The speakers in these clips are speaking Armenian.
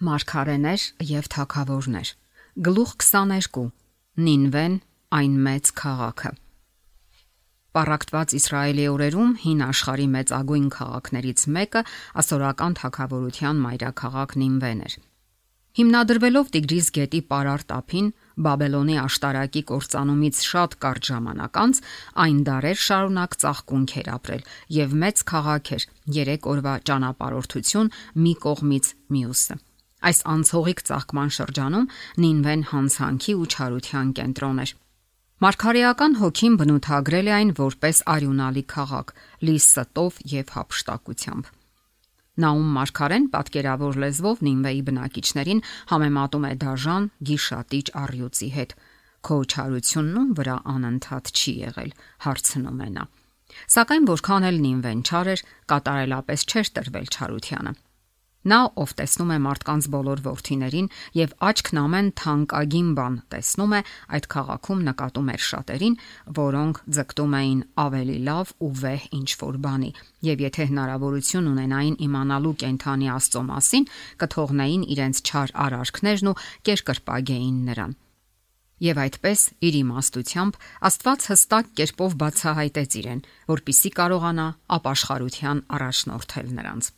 Մարգարեներ եւ թագավորներ Գլուխ 22 Նինվեն այն մեծ քաղաքը Պարակտված Իսրայելի օրերում հին աշխարի մեծագույն քաղաքներից մեկը ասորական թագավորության մայրաքաղաք Նինվեն էր։ Հիմնադրվելով Տիգրիս գետի պարարտ ափին Բաբելոնի աշտարակի կործանումից շատ կարճ ժամանակ անց այն դարեր շարունակ ծաղկունք էր ապրել եւ մեծ քաղաք էր 3 օրվա ճանապարհորդություն մի կողմից մյուսը։ Այս անցողիկ ծաղկման շրջանում Նինվեն հանցանքի ու չարության կենտրոն էր։ Մարգարեական հոգին բնութագրել է այն որպես արյունալի քաղաք՝ լի ստով եւ հապշտակությամբ։ Նաում Մարգարեն պատկերավոր լեզվով Նինվեի բնակիչներին համեմատում է դաժան գիշատիչ առյուծի հետ։ Քո չարությունն ում վրա անընդհատ չի եղել, հարցնում է նա։ Սակայն որքան էլ Նինվեն չար էր, կատարելապես չէր տրվել չարությանը։ Նա, ով տեսնում է մարդկանց բոլոր ворթիներին եւ աչքն ամեն թանկագին բան տեսնում է, այդ խաղակում նկատում էր շատերին, որոնք ձգտում էին ավելի լավ ու վեհ ինչ-որ բանի, եւ եթե հնարավորություն ունենային իմանալու կենթանի Աստծո մասին, կթողնային իրենց չար արարքներն ու կերկրպագեին նրան։ Եվ այդպես իր իմաստությամբ Աստված հստակ կերպով բացահայտեց իրեն, որpիսի կարողանա ապաշխարության առաջնորդել նրանց։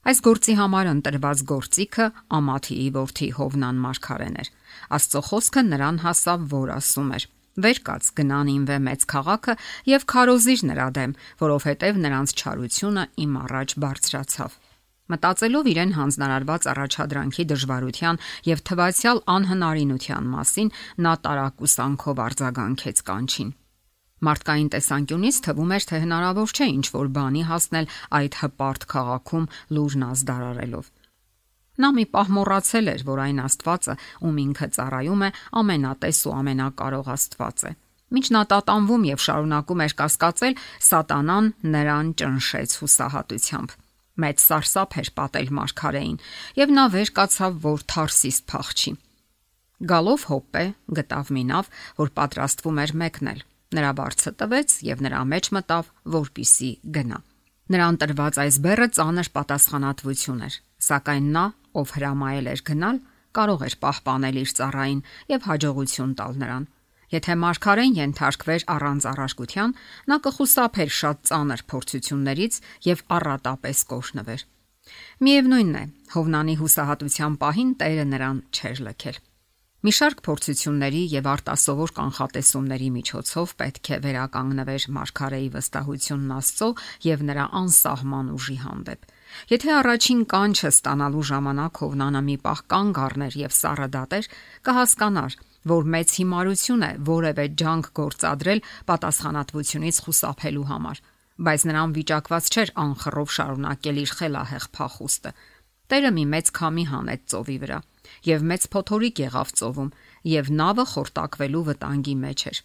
Այս գործի համար ընտրված գործիքը Ամաթիի որդի Հովնան Մարգարեն էր։ Աստծո խոսքը նրան հասավ, որ ասում էր. Վեր կաց գնան ինվե մեծ քաղաքը եւ քարոզիր նրա դեմ, որովհետեւ նրանց չարությունը իմ առաջ բարձրացավ։ Մտածելով իրեն հանձնարարված առաջադրանքի դժվարության եւ թվացial անհնարինության մասին, նա տարակուսանքով արձագանքեց կանչին։ Մարդկային տեսանկյունից թվում էր, թե հնարավոր չէ ինչ որ բանի հասնել այդ հպարտ քաղաքում լուրն ազդարարելով։ Նա մի պահ մոռացել էր, որ այն Աստվածը, ում ինքը ծառայում է, ամենատես ու ամենակարող Աստված է։ Մինչ նա տատանվում եւ շարունակում էր կասկածել, Սատանան նրան ճնշեց հուսահատությամբ։ Մեծ սարսափ էր պատել Մարգարեին, եւ նա վեր կացավ, որ Թարսիս փախչի։ Գալով հոպե գտավ մինավ, որ պատրաստվում էր մեկնել։ Նրա բարձը տվեց եւ նրա մեջ մտավ, որպիսի գնա։ Նրան տրված այս բեռը ծանր պատասխանատվություն էր, սակայն նա, ով հրամայել էր գնալ, կարող էր պահպանել իր ծառային եւ հաջողություն տալ նրան։ Եթե Մարգարեն ենթարկվեր առանց առաշկության, նա կխուսափեր շատ ծանր փորձություններից եւ առատապես կոշնվեր։ Միևնույնն է, Հովնանի հուսահատության պահին Տերը նրան չէր լքել։ Մի շարք փորձությունների եւ արտասովոր կանխատեսումների միջոցով պետք է վերականգնվեր Մարգարեի վստահությունն Աստծո եւ նրա անսահման ուժի հանդեպ։ Եթե առաջին կանչը ստանալու ժամանակ Հովնանը մի պահ կանգ առներ եւ սառը դատեր, կհասկանար, որ մեծ հիմարություն է որևէ ջանք գործադրել պատասխանատվությունից խուսափելու համար, բայց նրան վիճակված չէր անխռով շարունակել իր խելահեղ փախուստը։ Տերը մի մեծ քամի հանեց ծովի վրա եւ մեծ փոթորիկ եղավ ծովում եւ նավը խորտակվելու վտանգի մեջ էր։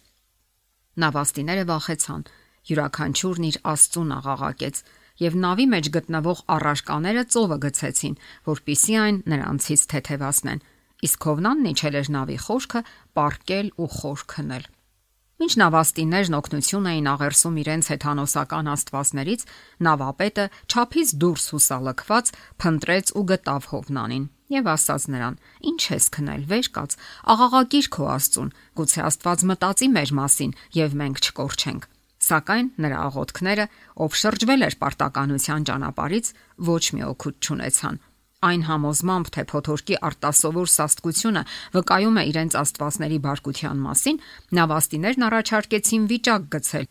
Նավաստիները վախեցան, յուրաքանչյուրն իր աստծուն աղաղակեց եւ նավի մեջ գտնվող առարկաները ծովը գցեցին, որpիսի այն նրանցից թեթևացնեն։ Իսկ Հովնանն իջել էր նավի խորքը, պարկել ու խոր քնել։ Մինչ նավաստիներն օգնություն էին աղերսում իրենց հեթանոսական աստվածներից, նավապետը ճափից դուրս հուսալքված փնտրեց ու գտավ Հովնանին եւ ասաց նրան. «Ինչ ես քնել, վեր կաց, աղաղակիր քո Աստծուն, գուցե Աստված մտածի մեր մասին եւ մենք չկորչենք»։ Սակայն նրա աղոթքները, ով շրջվել էր պարտականության ճանապարից, ոչ մի օգուտ չունեցան։ Այն համոզմամբ, թե փոթորկի արտասովոր սաստկությունը վկայում է իրենց աստվածների բարկության մասին, նավաստիներն առաջարկեցին վիճակ գցել,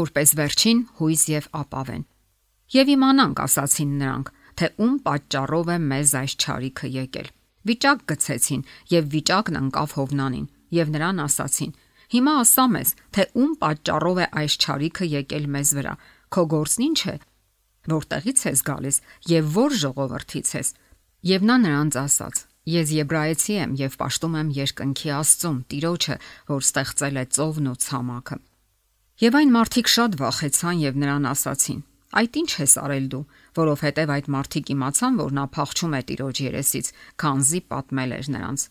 որպես վերջին հույս եւ ապավեն։ Եվ իմանանք, ասացին նրանք, թե ում պատճառով է մեզ այս ճարիքը եկել։ Վիճակ գցեցին եւ վիճակն ընկավ Հովնանին եւ նրան ասացին. Հիմա ասա մեզ, թե ում պատճառով է այս ճարիքը եկել մեզ վրա։ Քո գործն ինչ է։ Որտեղից ես գալիս եւ որ ժողովրդից ես։ Եվ նա նրանց ասաց. Ես եբրայեցի եմ եւ աշտում եմ երկնքի Աստծուն, Տիրոջը, որ ստեղծել է ծովն ու ցամաքը։ Եվ այն մարդիկ շատ վախեցան եւ նրան ասացին. Այդ ինչ ես արել դու, որովհետև այդ մարդիկ իմացան, որ նա փախչում է տիրոջ երեսից, քանզի պատմել էր նրանց։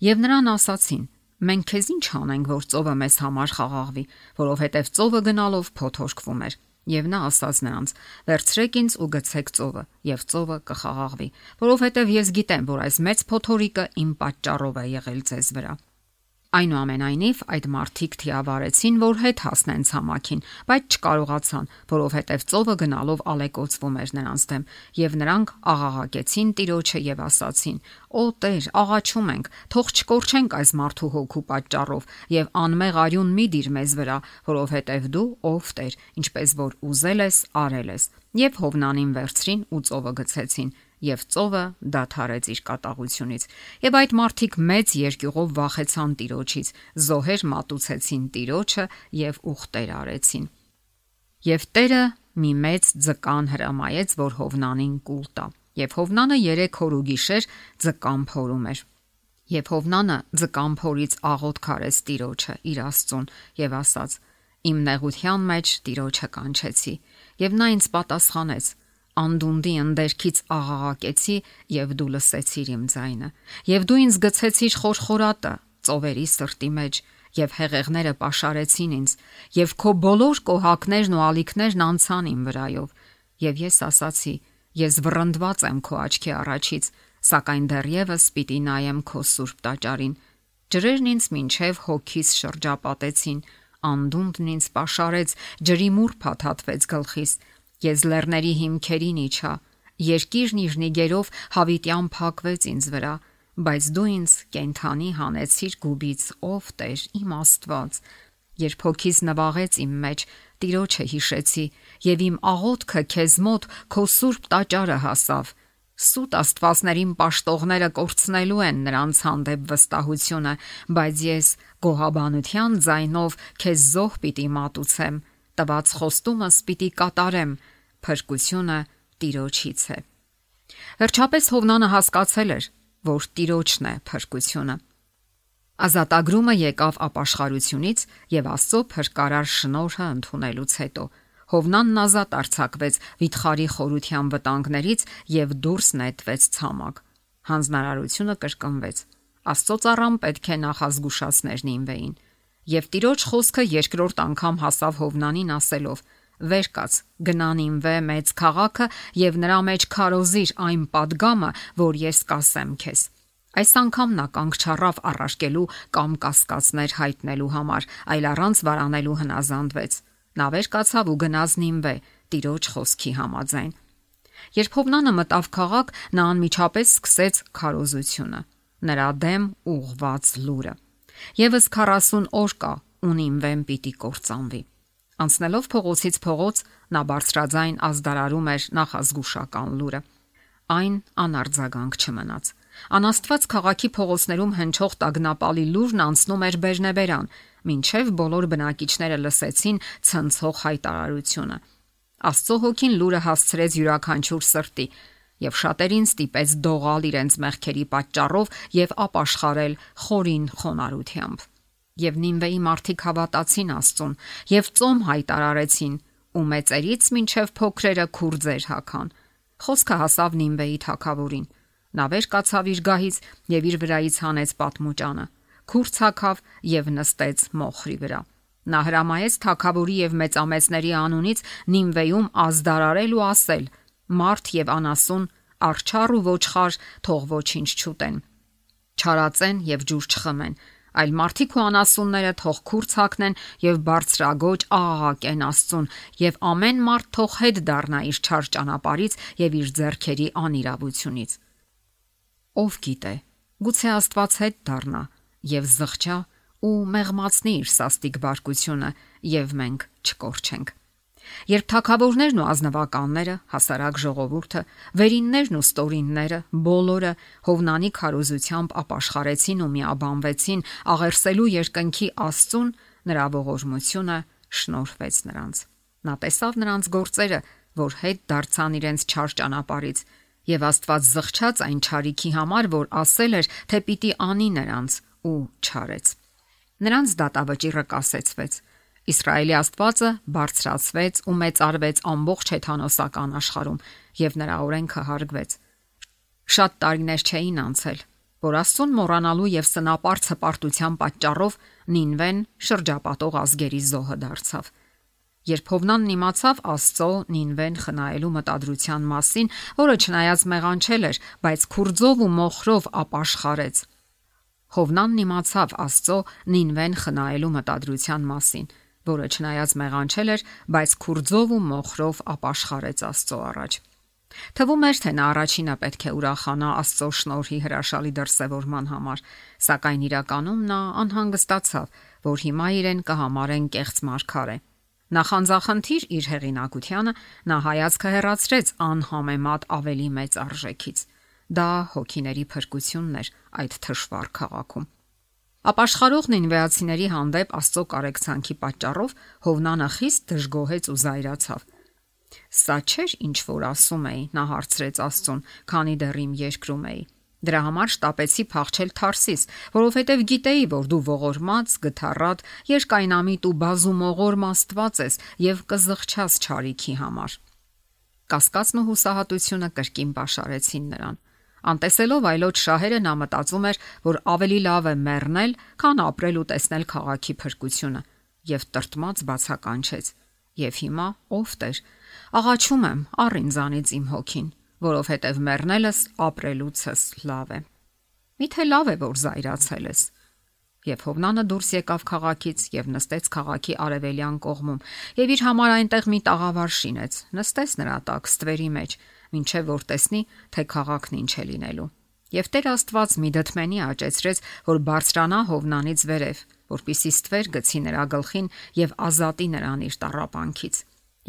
Եվ նրան ասացին. Մենք քեզ ինչ անենք, որ ծովը մեզ համար խաղաղվի, որովհետև ծովը գնալով փոթորկվում էր։ Եվ նա ասաց նրանց. «Վերցրեք ինձ ու գցեք ծովը, եւ ծովը կխաղաղվի, որովհետեւ ես գիտեմ, որ այս մեծ փոթորիկը իմ պատճառով է եղել ձեզ վրա»։ Այնուամենայնիվ այդ մարդիկ թիավարեցին, որ հետ հասնեն ցամաքին, բայց չկարողացան, որովհետև ծովը գնալով ալեկոծվում էր նրանց դեմ, եւ նրանք աղաղակեցին Տիրոջը եւ ասացին. «Օ Տեր, աղաչում ենք, թող չկորչենք այս մարդու հոգու պատճառով եւ անմեղ արյուն մի դիր մեզ վրա, որովհետև դու ով Տեր, ինչպես որ ուզել ես, արել ես»։ Եվ Հովնանին վերցրին ու ծովը գցեցին եւ ծովը դադարեց իր կատաղությունից։ Եվ այդ մարդիկ մեծ երկյուղով վախեցան Տիրոջից, զոհեր մատուցեցին Տիրոջը եւ ուխտեր արեցին։ Եվ Տերը մի մեծ ձկան հրամայեց, որ Հովնանին կուլ տա։ Եվ Հովնանը 3 օր ու գիշեր ձկան փորում էր։ Եվ Հովնանը ձկան փորից աղոտ քարեց Տիրոջը իր Աստծուն եւ ասաց. Իմ նեղության մեջ Տիրոջը կանչեցի եւ նա ինձ պատասխանեց անդունդի ընդերքից աղաղակեցի եւ դու լսեցիր իմ ձայնը եւ դու ինձ գցեցիր խորխորատը ծովերի սրտի մեջ եւ հեղեղները pašարեցին ինձ եւ քո բոլոր կոհակներն ու ալիքներն անցան իմ վրայով եւ ես ասացի ես վռնդված եմ քո աչքի առաջից սակայն դեռևս պիտի նայեմ քո սուրբ տաճարին ջրերն ինձ մինչև հոգիս շրջապատեցին անդունդն ինձ pašարեց ջրի մուր փաթաթվեց գլխիս Ես լեռների հիմքերին իջա, երկիրն իր նիգերով հավիտյան փակվեց ինձ վրա, բայց դու ինձ կենթանի հանեցիր գուբից, ով Տեր, իմ Աստված։ Երբ հոգիս նվաղեց իմ մեջ, Տիրոջը հիշեցի, եւ իմ աղոթքը քեզ մոտ քո սուրբ տաճարը հասավ։ Սուտ աստվածներին աշտողները կորցնելու են նրանց հանդեպ վստահությունը, բայց ես գոհաբանության ձայնով քեզ զոհ պիտի մատուցեմ տված խոստումս պիտի կատարեմ, փրկությունը Տիրոջից է։ Վերջապես Հովնանը հասկացել էր, որ Տիրոջն է փրկությունը։ Ազատագրումը եկավ ապաշխարությունից եւ Աստծո փրկարար շնորհը ընդունելուց հետո Հովնանն ազատ արձակվեց վիթխարի խորության վտանգներից եւ դուրս նետվեց ցամաք։ Հանձնարարությունը կրկնվեց։ Աստծո ծառան պետք է նախազգուշացներ նինվեին։ Եվ Տիրոջ խոսքը երկրորդ անգամ հասավ Հովնանին ասելով վեր կաց գնանին վե մեծ քաղաքը եւ նրա մեջ քարոզիր այն падգամը, որ ես կասեմ քեզ։ Այս անգամ նա կանգչառավ առարկելու կամ կասկածներ հայտնելու համար, այլ առանց վարանելու հնազանդվեց։ Նա վեր կացավ ու գնազնին վե տիրոջ խոսքի համաձայն։ Երբ Հովնանը մտավ քաղաք, նա անմիջապես սկսեց քարոզությունը նրա դեմ ուղված լուրը։ Եվս 40 օր կա, ունին վեմ պիտի կործանվի։ Անցնելով փողոցից փողոց, նա բարձրաձայն ազդարարում էր նախազգուշական լուրը։ Այն անարձագանք չմնաց։ Անաստված քաղաքի փողոցներում հնչող տագնապալի լուրն անցնում էր Բերնեբերան, ինչև բոլոր բնակիչները լսեցին ցնցող հայտարարությունը։ Աստծո հոգին լուրը հասցրեց յուրաքանչյուր սրտի եւ շատերին ստիպեց դողալ իրենց մեղքերի պատճառով եւ ապաշխարել խորին խոնարհությամբ եւ Նինվեի մարդիկ հավատացին Աստծուն եւ ծոմ հայտարարեցին ու մեծերից մինչև փոքրերը քուրձեր հական։ Խոսքը հասավ Նինվեի թակավորին։ Նա վեր կացավ իր գահից եւ իր վրայից հանեց պատմուճանը։ Քուրց հակավ եւ նստեց մոխրի վրա։ Նա հրամայեց թակավորի եւ մեծամեծների անունից Նինվեյում ազդարարել ու ասել. Մարդ եւ անասուն, արչար ու ոչխար թող ոչինչ չուտեն։ Չարացեն եւ ջուր չխմեն այլ մարդիկ ու անասունները թող քուրց հակնեն եւ բարձրագոճ աղաղակեն Աստծուն եւ ամեն մարդ թող հետ դառնա իր չար ճանապարից եւ իր ձեռքերի անիրավությունից։ Ով գիտե, գուցե Աստված հետ դառնա եւ զղջա ու մեղմացնի իր սաստիկ բարկությունը եւ մենք չկորչենք։ Երբ թակավորներն ու ազնվականները, հասարակ ժողովուրդը, վերիններն ու ստորինները բոլորը Հովնանի քարոզությամբ ապաշխարեցին ու միաբանվեցին աղերսելու երկնքի Աստծուն, նրա ողորմությունը շնորհվեց նրանց։ Նա տեսավ նրանց գործերը, որ հետ դարձան իրենց չար ճանապարից, եւ Աստված զղջաց այն ճարիքի համար, որ ասել էր, թե պիտի անի նրանց ու չարեց։ Նրանց դատավճիռը կասեցվեց Իսրայելի Աստվածը բարձրացվեց ու մեծարվեց ամբողջ հեթանոսական աշխարհում եւ նրա օրենքը հարգվեց։ Շատ տարիներ չէին անցել, որ Աստծուն մոռանալու եւ սնապարտ հպարտության պատճառով Նինվեն շրջապատող ազգերի զոհը դարձավ։ Երբ Հովնանն իմացավ Աստծո Նինվեն խնայելու մտադրության մասին, որը չնայած մեղանչել էր, բայց քուրձով ու մոխրով ապաշխարեց։ Հովնանն իմացավ Աստծո Նինվեն խնայելու մտադրության մասին, որը չնայած մեղանչել էր, բայց քուրձով ու մոխրով ապաշխարեց Աստծո առաջ։ Թվում էր, թե նա առաջինը պետք է ուրախանա Աստծո շնորհի հրաշալի դրսևորման համար, սակայն իրականում նա անհանգստացավ, որ հիմա իրեն կհամարեն կեղծ մարգարե։ Նախանձախնդիր իր հեղինակությանը նա հայացքը հեռացրեց անհամեմատ ավելի մեծ արժեքից։ Դա հոգիների փրկությունն էր այդ թշվառ քաղաքում։ Ապաշխարող նինվեացիների հանդեպ Աստծո կարեկցանքի պատճառով Հովնանը խիստ դժգոհեց ու զայրացավ։ Սա չէր ինչ որ ասում էի, նա հարցրեց Աստծուն, քանի դեռ իմ երկրում էի։ Դրա համար շտապեցի փախչել Թարսիս, որովհետև գիտեի, որ դու ողորմած, գթառատ, երկայնամիտ ու բազումողոր մաստված ես եւ կզղջաս ճարիքի համար։ Կասկածն ու հուսահատությունը կրկին pašարեցին նրան։ Անտեսելով այլոց շահերը նա մտածում էր, որ ավելի լավ է մեռնել, քան ապրել ու տեսնել քաղաքի փրկությունը, եւ տրտմած բացականչեց։ Եվ հիմա ով տեր, աղաչում եմ, առ ինձանից իմ հոգին, որովհետև մեռնելս ապրելուցս լավ է։ Միթե լավ է, որ զայրացել ես։ Եվ Հովնանը դուրս եկավ քաղաքից եւ նստեց քաղաքի արևելյան կողմում, եւ իր համար այնտեղ մի տաղավար շինեց։ Նստեց նրա տակ ստվերի մեջ, ինչե որ տեսնի, թե քաղաքն ինչ է լինելու։ Եվ Տեր Աստված մի դդմենի աճեցրեց, որ բարձրանա Հովնանից վերև, որpիսի ստվեր գցի նրա գլխին եւ ազատի նրան իր տարապանքից։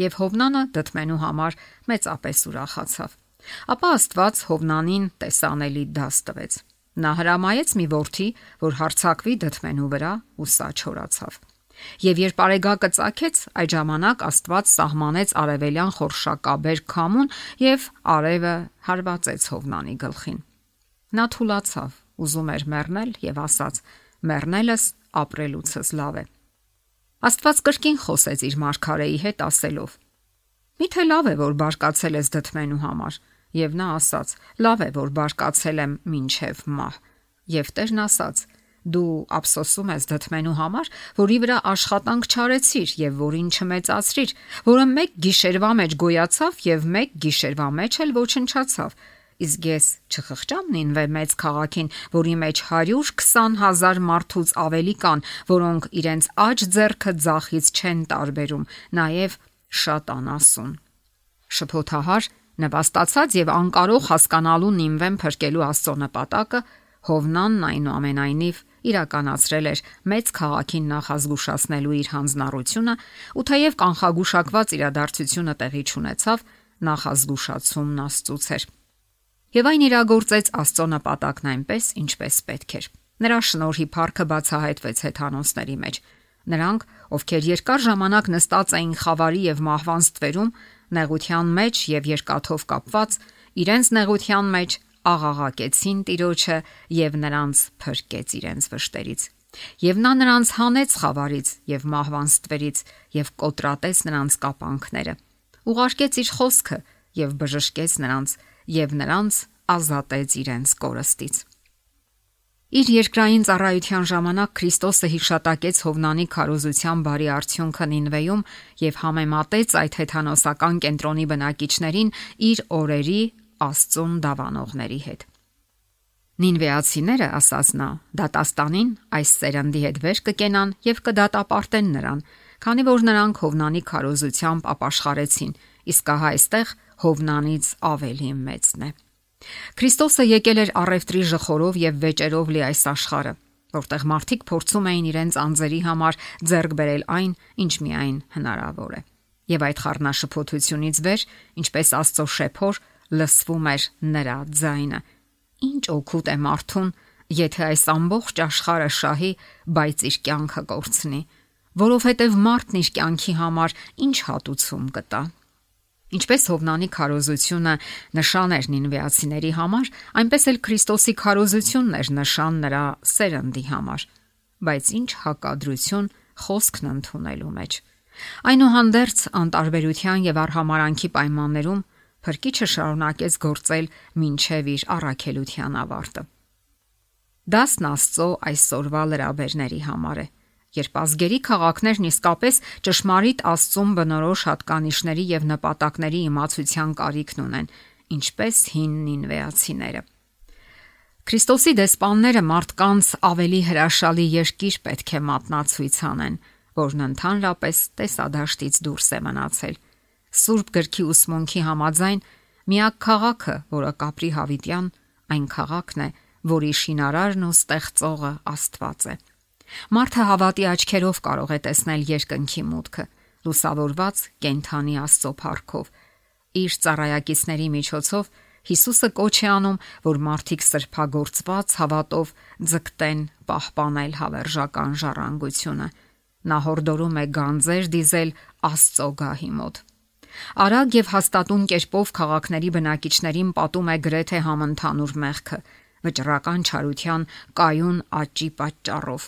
Եվ Հովնանը դդմենու համար մեծապես ուրախացավ։ Ապա Աստված Հովնանին տեսանելի դաս տվեց։ Նա հրամայեց մի ворթի, որ հարցակվի դդմենու վրա ու սա չորացավ։ Եվ երբ արեգակը ցակեց, այդ ժամանակ Աստված սահմանեց արևելյան խորշակաբեր քամուն եւ արևը հարվածեց Հովնանի գլխին։ Նա թուլացավ, ուզում էր մեռնել եւ ասաց. «Մեռնելս ապրելուցս լավ է»։ Աստված կրկին խոսեց իր մարգարեի հետ ասելով. Միթե լավ է, որ բարկացել ես դդմենու համար։ Եվ նա ասաց. Լավ է, որ բարկացել եմ մինչև մահ։ Եվ Տերն ասաց. Դու ափսոսում ես դդմենու համար, որի վրա աշխատանք չարեցիր եւ որին չմեծացրիր, որը մեկ գիշերվա մեջ գոյացավ եւ մեկ գիշերվա մեջ էլ ոչնչացավ։ Իսկ ես չխղճամ նինվե մեծ քաղաքին, որի մեջ 120 հազար մարդուց ավելի կան, որոնք իրենց աջ ձեռքը ձախից չեն տարբերում, նաև շատ անասուն։ Շփոթահար, նվաստացած եւ անկարող հասկանալու նինվեն փրկելու աստծո նպատակը Հովնանն այնուամենայնիվ իրականացրել էր մեծ քաղաքին նախազգուշացնելու իր հանձնառությունը, ու թեև կանխագուշակված իրադարձությունը տեղի չունեցավ, նախազգուշացումն աստծուց էր։ Եվ այն իրագործեց Աստծո նպատակն այնպես, ինչպես պետք էր։ Նրա շնորհի փառքը բացահայտվեց հեթանոսների մեջ։ Նրանք, ովքեր երկար ժամանակ նստած էին խավարի եւ մահվան ստվերում, նեղության մեջ եւ երկաթով կապված, իրենց նեղության մեջ աղաղակեցին Տիրոջը եւ նրանց փրկեց իրենց վշտերից։ Եվ նա նրանց հանեց խավարից եւ մահվան ստվերից եւ կոտրատեց նրանց կապանքները։ Ուղարկեց իր խոսքը եւ բժշկեց նրանց եւ նրանց ազատեց իրենց կորստից։ Իր երկրային ծառայության ժամանակ Քրիստոսը հիշատակեց Հովնանի քարոզության բարի արդյունքը Նինվեում եւ համեմատեց այդ հեթանոսական կենտրոնի բնակիչներին իր օրերի Աստծուն դավանողների հետ։ Նինվեացիները, ասաց նա, դատաստանին այս սերնդի հետ վեր կկենան եւ կդատապարտեն նրան, քանի որ նրանք Հովնանի քարոզությամբ ապաշխարեցին, իսկ ահա այստեղ Հովնանից ավելի մեծն է։ Քրիստոսը եկել էր առևտրի ժխորով եւ վեճերով լի այս աշխարը, որտեղ մարդիկ փորձում էին իրենց անձերի համար ձեռք բերել այն, ինչ միայն հնարավոր է։ Եվ այդ խառնաշփոթությունից վեր, ինչպես Աստծո շեփոր, լսվում էր նրա ձայնը։ Ինչ օգուտ է մարդուն, եթե այս ամբողջ աշխարհը շահի, բայց իր կյանքը կորցնի, որովհետև մարդն իր կյանքի համար ինչ հատուցում կտա։ Ինչպես Հովնանի քարոզությունը նշան էր նինվեացիների համար, այնպես էլ Քրիստոսի քարոզությունն էր նշան նրա սերնդի համար։ Բայց ինչ հակադրություն խոսքն ընդունելու մեջ։ Այնուհանդերձ անտարբերության եւ արհամարանքի պայմաններում Փրկիչը շարունակեց գործել մինչև իր առաքելության ավարտը։ Դասն Աստծո այսօրվա լրաբերների համար է։ Երբ ազգերի քաղաքներն իսկապես ճշմարիտ Աստծուն բնորոշ հատկանիշների եւ նպատակների իմացության կարիքն ունեն, ինչպես հին նինվեացիները։ Քրիստոսի դեսպանները մարդկանց ավելի հրաշալի երկիր պետք է մատնացույց անեն, որն ընդհանրապես տեսադաշտից դուրս է մնացել։ Սուրբ գրքի ուսմունքի համաձայն միակ քաղաքը, որը կապրի հավիտյան, այն քաղաքն է, որի շինարարն ու ստեղծողը Աստված է։ Մարդը հավատի աչքերով կարող է տեսնել երկնքի մուտքը, լուսավորված կենթանի Աստծո փառքով։ Իր ծառայակիցների միջոցով Հիսուսը կոչ է անում, որ մարդիկ սրբագործված հավատով ձգտեն պահպանել հավերժական ժառանգությունը։ Նա հորդորում է գանձեր դիզել Աստծո գահի մոտ։ Արագ եւ հաստատուն կերպով քաղաքների բնակիչներին պատում է գրեթե համընդհանուր մեղքը, վճռական չարության կայուն աճի պատճառով։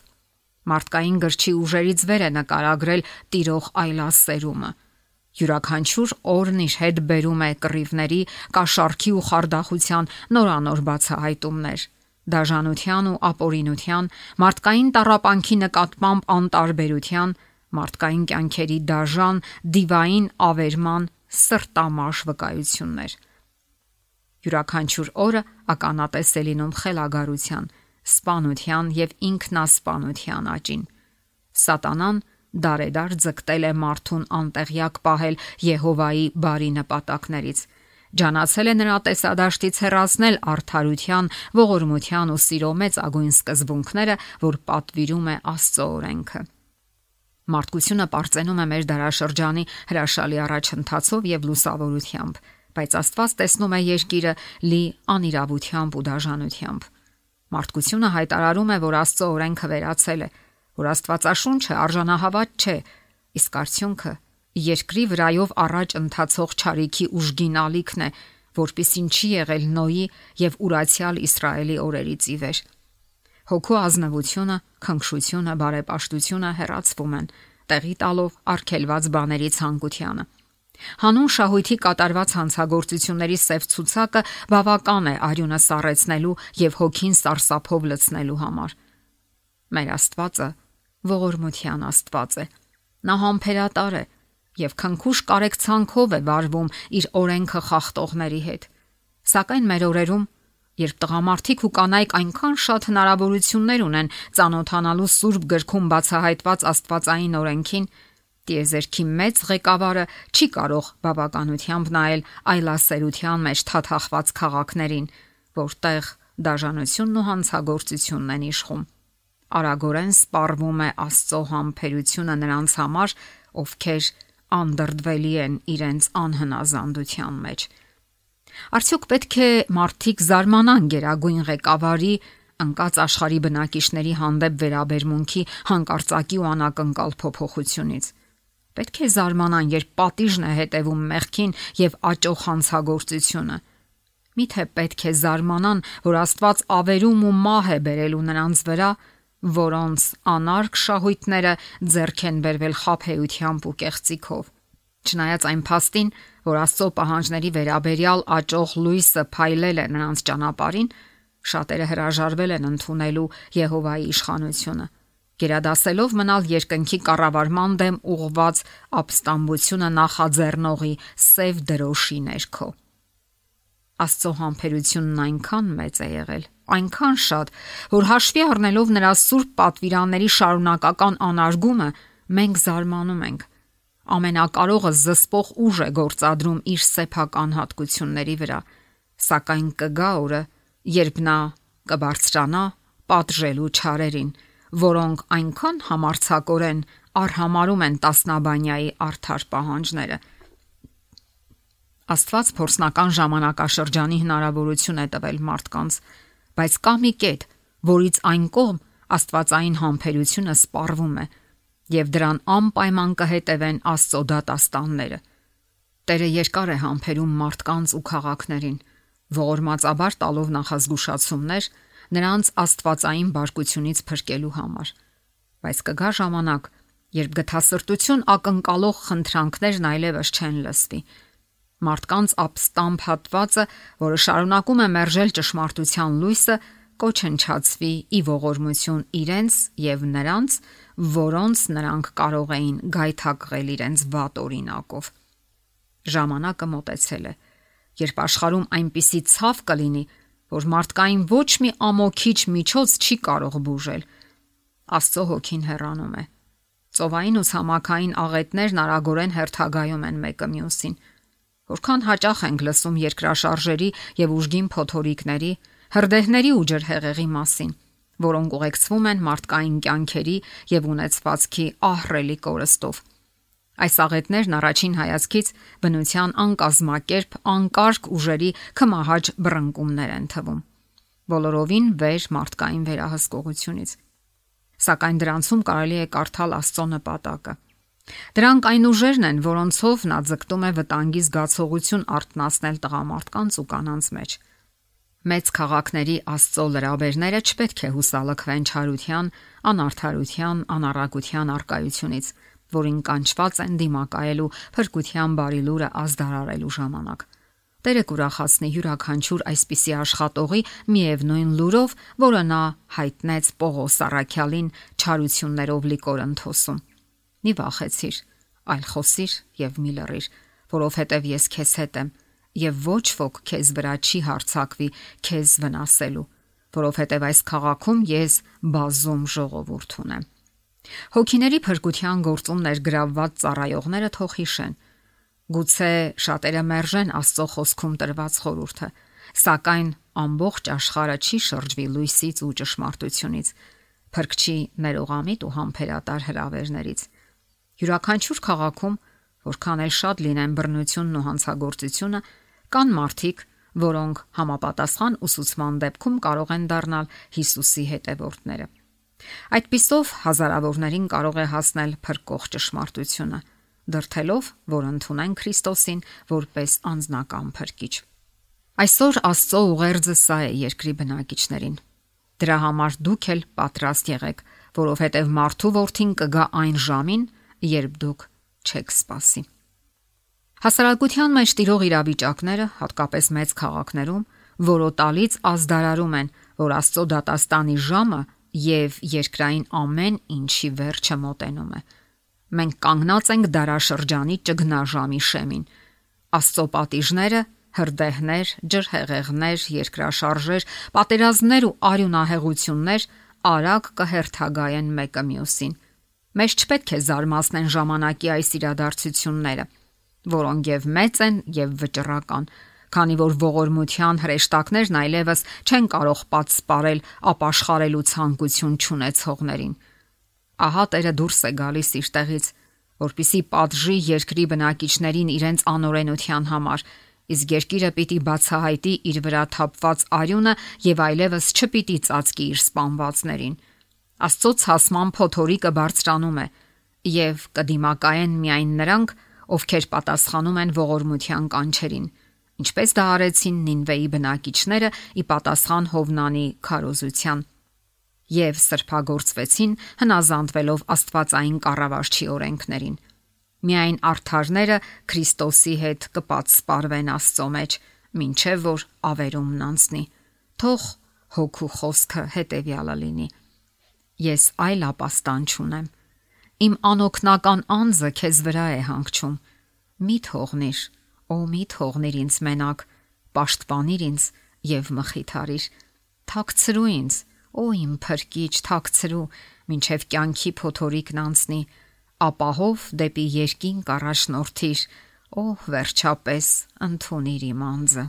Մարդկային գրչի ուժերից վեր է նկարագրել տիրող այլասերումը Յուրաքանչյուր օրն իր հետ բերում է կռիվների, կաշառքի ու խարդախության նորանոր բացահայտումներ, դաժանության ու ապորինության, մարդկային տարապանքի նկատմամբ անտարբերության, մարդկային կյանքերի դաժան, դիվային ավերման, սրտամաշ վկայություններ։ Յուրաքանչյուր օրը ականատես է լինում խելագարության, սպանության եւ ինքնասպանության աճին։ Սատանան դարեդար ձգտել է մարդուն անտեղյակ պահել Եհովայի բարի նպատակներից։ Ջանացել է նրա տեսադաշտից հեռացնել արդարության, ողորմության ու սիրո մեծ ագույն սկզբունքները, որ պատվիրում է Աստծո օրենքը։ Մարդկությունը པարծենում է մեր դարաշրջանի հրաշալի առաջընթացով եւ լուսավորությամբ, բայց Աստված տեսնում է երկիրը լի անիրավությամբ ու դաժանությամբ։ Մարդկությունը հայտարարում է, որ Աստծո օրենքը վերացել է, որ Աստվածաշունչը արժանահավատ չէ, իսկ արդյունքը երկրի վրայով առաջ ընթացող ճարիքի ուժգին ալիքն է, որpիսին չի եղել Նոյի եւ ուրացյալ Իսրայելի օրերից ի վեր։ Հոգու ազնվությունը, քնքշությունը, բարեպաշտությունը հեռացվում են, տեղի տալով արգելված բաների ցանկությանը։ Հանուն շահույթի կատարված հանցագործությունների սև ցուցակը բավական է արյունը սառեցնելու եւ հոգին սարսափով լցնելու համար։ Մեր Աստվածը ողորմության Աստված է։ Նա համբերատար է եւ քնքուշ կարեկցանքով է վարվում իր օրենքը խախտողների հետ։ Սակայն մեր օրերում, երբ տղամարդիկ ու կանայք այնքան շատ հնարավորություններ ունեն ճանոթանալու Սուրբ գրքում բացահայտված Աստվածային օրենքին, Տիեզերքի մեծ ղեկավարը չի կարող բավականությամբ նայել այլասերության մեջ թաթախված քաղաքներին, որտեղ դաժանությունն ու հանցագործությունն են իշխում արագորեն սպառվում է Աստծո համբերությունը նրանց համար, ովքեր անդրդվելի են իրենց անհնազանդության մեջ։ Արդյոք պետք է մարդիկ զարմանան գերագույն ղեկավարի անկած աշխարհի բնակիչների հանդեպ վերաբերմունքի հանկարծակի ու անակնկալ փոփոխությունից։ Պետք է զարմանան, երբ պատիժն է հետևում մեղքին եւ աճող հանցագործությունը։ Միթե պետք է զարմանան, որ Աստված ավերում ու մահ է բերելու նրանց վրա, որոնց անարգ շահույթները ձեռք են բերվել խափեությամբ ու կեղծիքով։ Չնայած այն փաստին, որ Աստծո պահանջների վերաբերյալ աճող լույսը փայլել է նրանց ճանապարհին, շատերը հրաժարվել են ընդունելու Եհովայի իշխանությունը, գերադասելով մնալ երկնքի կառավարման դեմ ուղված ապստամբությունը նախաձեռնողի սև դրոշի ներքո։ Աստծո համբերությունն այնքան մեծ է եղել, այնքան շատ, որ հաշվի առնելով նրա սուրբ պատվիրանների շարունակական անարգումը, մենք զարմանում ենք։ Ամենակարողը զսպող ուժ է գործադրում իր սեփական հատկությունների վրա, սակայն կգա օրը, երբ նա կբարձրանա պատժելու ճարերին, որոնք այնքան համարցակորեն արհամարում են տասնաբանյայի արդար պահանջները Աստված փորձնական ժամանակաշրջանի հնարավորություն է տվել մարդկանց, բայց կա մի կետ, որից այն կողմ Աստվածային համբերությունը սպառվում է, եւ դրան անպայման կհետևեն Աստծո դատաստանները։ Տերը երկար է համբերում մարդկանց ու քաղաքներին, ողորմածաբար տալով նախազգուշացումներ նրանց Աստվածային բարկությունից փրկելու համար։ Բայց կգա ժամանակ, երբ գթասրտություն ակնկալող խնդրանքներն այլևս չեն լսվի մարդկանց ապստամբ հատվածը, որը շարունակում է մերժել ճշմարտության լույսը, կոչնչացվի ի ողորմություն իրենց եւ նրանց, որոնց նրանք կարող էին գայթակղել իրենց վատ օրինակով։ Ժամանակը մոտեցել է, երբ աշխարհում այնպիսի ցավ կլինի, որ մարդկային ոչ մի ամոքիչ միջոց չի կարող բուժել։ Աստծո հոգին հեռանում է։ Ծովային ու ցամաքային աղետներն արագորեն հերթագայում են մեկը մյուսին։ Որքան հաճախ ենք լսում երկրաշարժերի եւ ուժգին փոթորիկների, հրդեհների ու ջրհեղեղի մասին, որոնք ուղեկցվում են մարդկային կյանքերի եւ ունեցվածքի ահռելի կորստով։ Այս աղետներն առաջին հայացքից բնության անկազմակերպ, անկարգ ուժերի կմահաճ բռնկումներ են թվում։ Բոլորովին վեր մարդկային վերահսկողությունից։ Սակայն դրանցում կարելի է կարդալ Աստծո նպատակը։ Դրանք այն ուժերն են, որոնցով նա ձգտում է վտանգի զգացողություն արտնասնել տղամարդկանց ու կանանց մեջ։ Մեծ քաղաքների Աստծո լրաբերները չպետք է հուսալքվեն չարության, անարթարության, անառակության արկայությունից, որին կանչված են դիմակայելու փրկության բարի լուրը ազդարարելու ժամանակ։ Տերը կուրախացնի յուրաքանչյուր այսպիսի աշխատողի միևնույն լուրով, որը նա հայտնեց Պողոս Արաքյալին չարություններով լի կորընթոսում Մի վախեցիր, այլ խոսիր եւ մի լռիր, որովհետեւ ես քեզ հետ եմ եւ ոչ ոք քեզ վրա չի հարցակվի քեզ վնասելու, որովհետեւ այս քաղաքում ես բազում ժողովուրդ ունեմ։ Հոգիների փրկության գործում ներգրավված ծառայողները թող հիշեն։ Գուցե շատերը մերժեն Աստծո խոսքում տրված խորհուրդը, սակայն ամբողջ աշխարհը չի շրջվի լույսից ու ճշմարտությունից, փրկչի ներողամիտ ու համբերատար հրավերներից։ Յուրաքանչյուր քաղաքում, որքան էլ շատ լինեն բռնությունն ու հանցագործությունը, Կան մարդիկ, որոնք համապատասխան ուսուցման դեպքում կարող են դառնալ Հիսուսի հետևորդները։ Այդ պիսով հազարավորներին կարող է հասնել փրկող ճշմարտությունը, դրթելով, որ ընդունեն Քրիստոսին որպես անznական փրկիչ։ Այսօր Աստծո ուղերձը սա է երկրի բնակիչներին։ Դրա համար դուք էլ պատրաստ եղեք, որովհետև մարդու որդին կգա այն ժամին, երբ դուք չեք սпасի։ Հասարակության մեջ տիրող իրավիճակները, հատկապես մեծ քաղաքներում, որոտալից ազդարարում են, որ Աստծո դատաստանի ժամը եւ երկրային ամեն ինչի վերջը մոտենում է։ Մենք կանգնած ենք դարաշրջանի ճգնաժամի շեմին։ Աստծո պատիժները հրդեհներ, ջրհեղեղներ, երկրաշարժեր, պատերազմներ ու արյունահեղություններ արագ կհերթագայեն մեկը մյուսին։ Մեզ չպետք է զարմացնեն ժամանակի այս իրադարձությունները, որոնք եւ մեծ են եւ վճռական, քանի որ ողորմության հրեշտակներն այլևս չեն կարող պատսպարել ապաշխարելու ցանկություն չունեցողներին։ Ահա Տերը դուրս է գալիս իր տեղից, որpիսի պատժի երկրի բնակիչներին իրենց անօրենության համար, իսկ երկիրը պիտի բացահայտի իր վրա թափված արյունը եւ այլևս չպիտի ծածկի իր սպանվածներին։ Աստծո ցասման փոթորիկը բարձրանում է եւ կդիմակայեն միայն նրանք, ովքեր պատասխանում են ողորմության կանչերին, ինչպես դա արեցին Նինվեի բնակիչները ի պատասխան Հովնանի քարոզության եւ սրբագործվեցին հնազանդվելով Աստվածային կառավարչի օրենքներին։ Միայն արթարները Քրիստոսի հետ կպատսպարվեն Աստծո մեջ, ինչեւ որ ավերումն անցնի։ Թող հոգու խոսքը հետեւյալը լինի ես այլ ապաստան չունեմ։ Իմ անօքնական անձը քեզ վրա է հանգչում։ Մի թողնիր, օ մի թողնիր ինձ մենակ, պաշտպանիր ինձ եւ մխիթարիր։ Թակցրու ինձ, օ իմ փրկիչ, թակցրու, ինչև կյանքի փոթորիկն անցնի, ապահով դեպի երկին կառաջնորդիր, օ վերջապես ընդունիր իմ անձը։